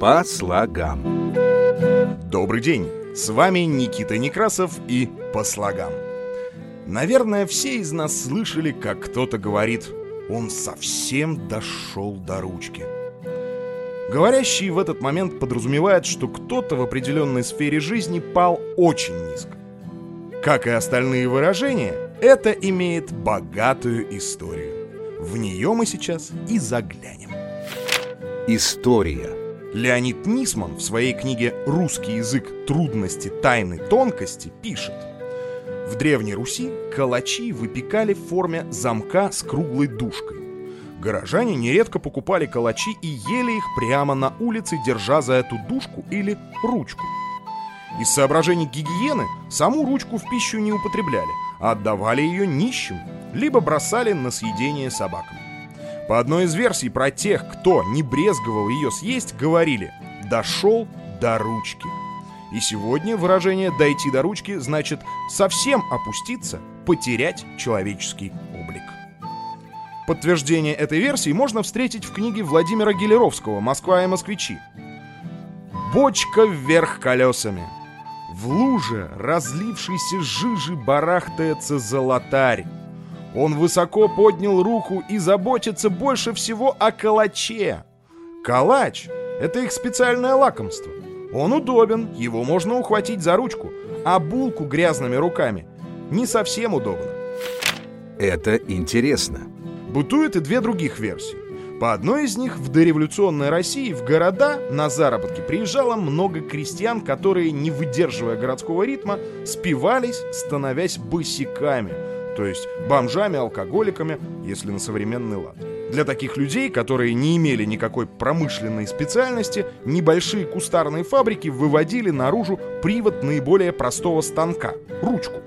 По слогам. Добрый день! С вами Никита Некрасов и «По слогам». Наверное, все из нас слышали, как кто-то говорит «Он совсем дошел до ручки». Говорящий в этот момент подразумевает, что кто-то в определенной сфере жизни пал очень низко. Как и остальные выражения, это имеет богатую историю. В нее мы сейчас и заглянем. История. Леонид Нисман в своей книге «Русский язык. Трудности, тайны, тонкости» пишет В Древней Руси калачи выпекали в форме замка с круглой дужкой. Горожане нередко покупали калачи и ели их прямо на улице, держа за эту дужку или ручку. Из соображений гигиены саму ручку в пищу не употребляли, а отдавали ее нищим, либо бросали на съедение собакам. По одной из версий про тех, кто не брезговал ее съесть, говорили «дошел до ручки». И сегодня выражение «дойти до ручки» значит совсем опуститься, потерять человеческий облик. Подтверждение этой версии можно встретить в книге Владимира Гелеровского «Москва и москвичи». Бочка вверх колесами. В луже разлившейся жижи барахтается золотарь. Он высоко поднял руку и заботится больше всего о калаче. Калач — это их специальное лакомство. Он удобен, его можно ухватить за ручку, а булку грязными руками не совсем удобно. Это интересно. Бытует и две других версии. По одной из них в дореволюционной России в города на заработки приезжало много крестьян, которые, не выдерживая городского ритма, спивались, становясь босиками – то есть бомжами, алкоголиками, если на современный лад. Для таких людей, которые не имели никакой промышленной специальности, небольшие кустарные фабрики выводили наружу привод наиболее простого станка – ручку.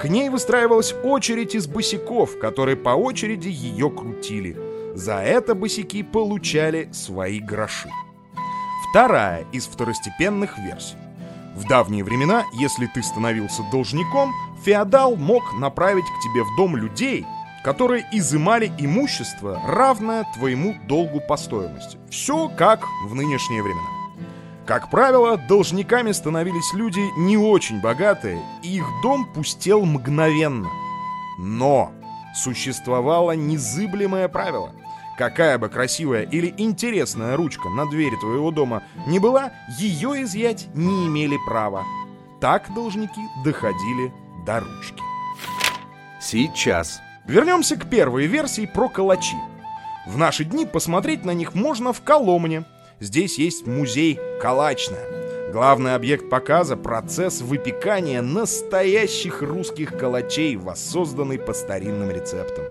К ней выстраивалась очередь из босиков, которые по очереди ее крутили. За это босики получали свои гроши. Вторая из второстепенных версий. В давние времена, если ты становился должником, феодал мог направить к тебе в дом людей, которые изымали имущество, равное твоему долгу по стоимости. Все как в нынешние времена. Как правило, должниками становились люди не очень богатые, и их дом пустел мгновенно. Но существовало незыблемое правило. Какая бы красивая или интересная ручка на двери твоего дома не была, ее изъять не имели права. Так должники доходили до ручки. Сейчас. Вернемся к первой версии про калачи. В наши дни посмотреть на них можно в Коломне. Здесь есть музей «Калачная». Главный объект показа – процесс выпекания настоящих русских калачей, воссозданный по старинным рецептам.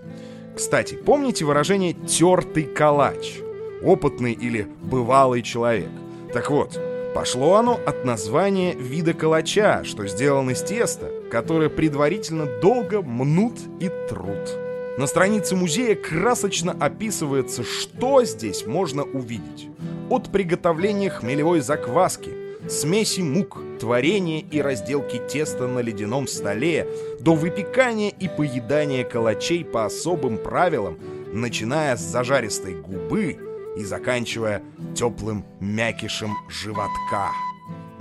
Кстати, помните выражение «тертый калач»? Опытный или бывалый человек. Так вот, пошло оно от названия вида калача, что сделан из теста, которое предварительно долго мнут и трут. На странице музея красочно описывается, что здесь можно увидеть. От приготовления хмелевой закваски, смеси мук, творения и разделки теста на ледяном столе, до выпекания и поедания калачей по особым правилам, начиная с зажаристой губы и заканчивая теплым мякишем животка.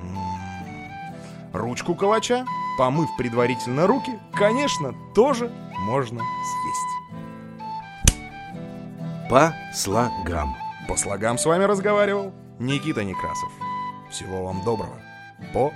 М -м -м. Ручку калача помыв предварительно руки, конечно, тоже можно съесть. По слогам. По слогам с вами разговаривал Никита Некрасов. Всего вам доброго. По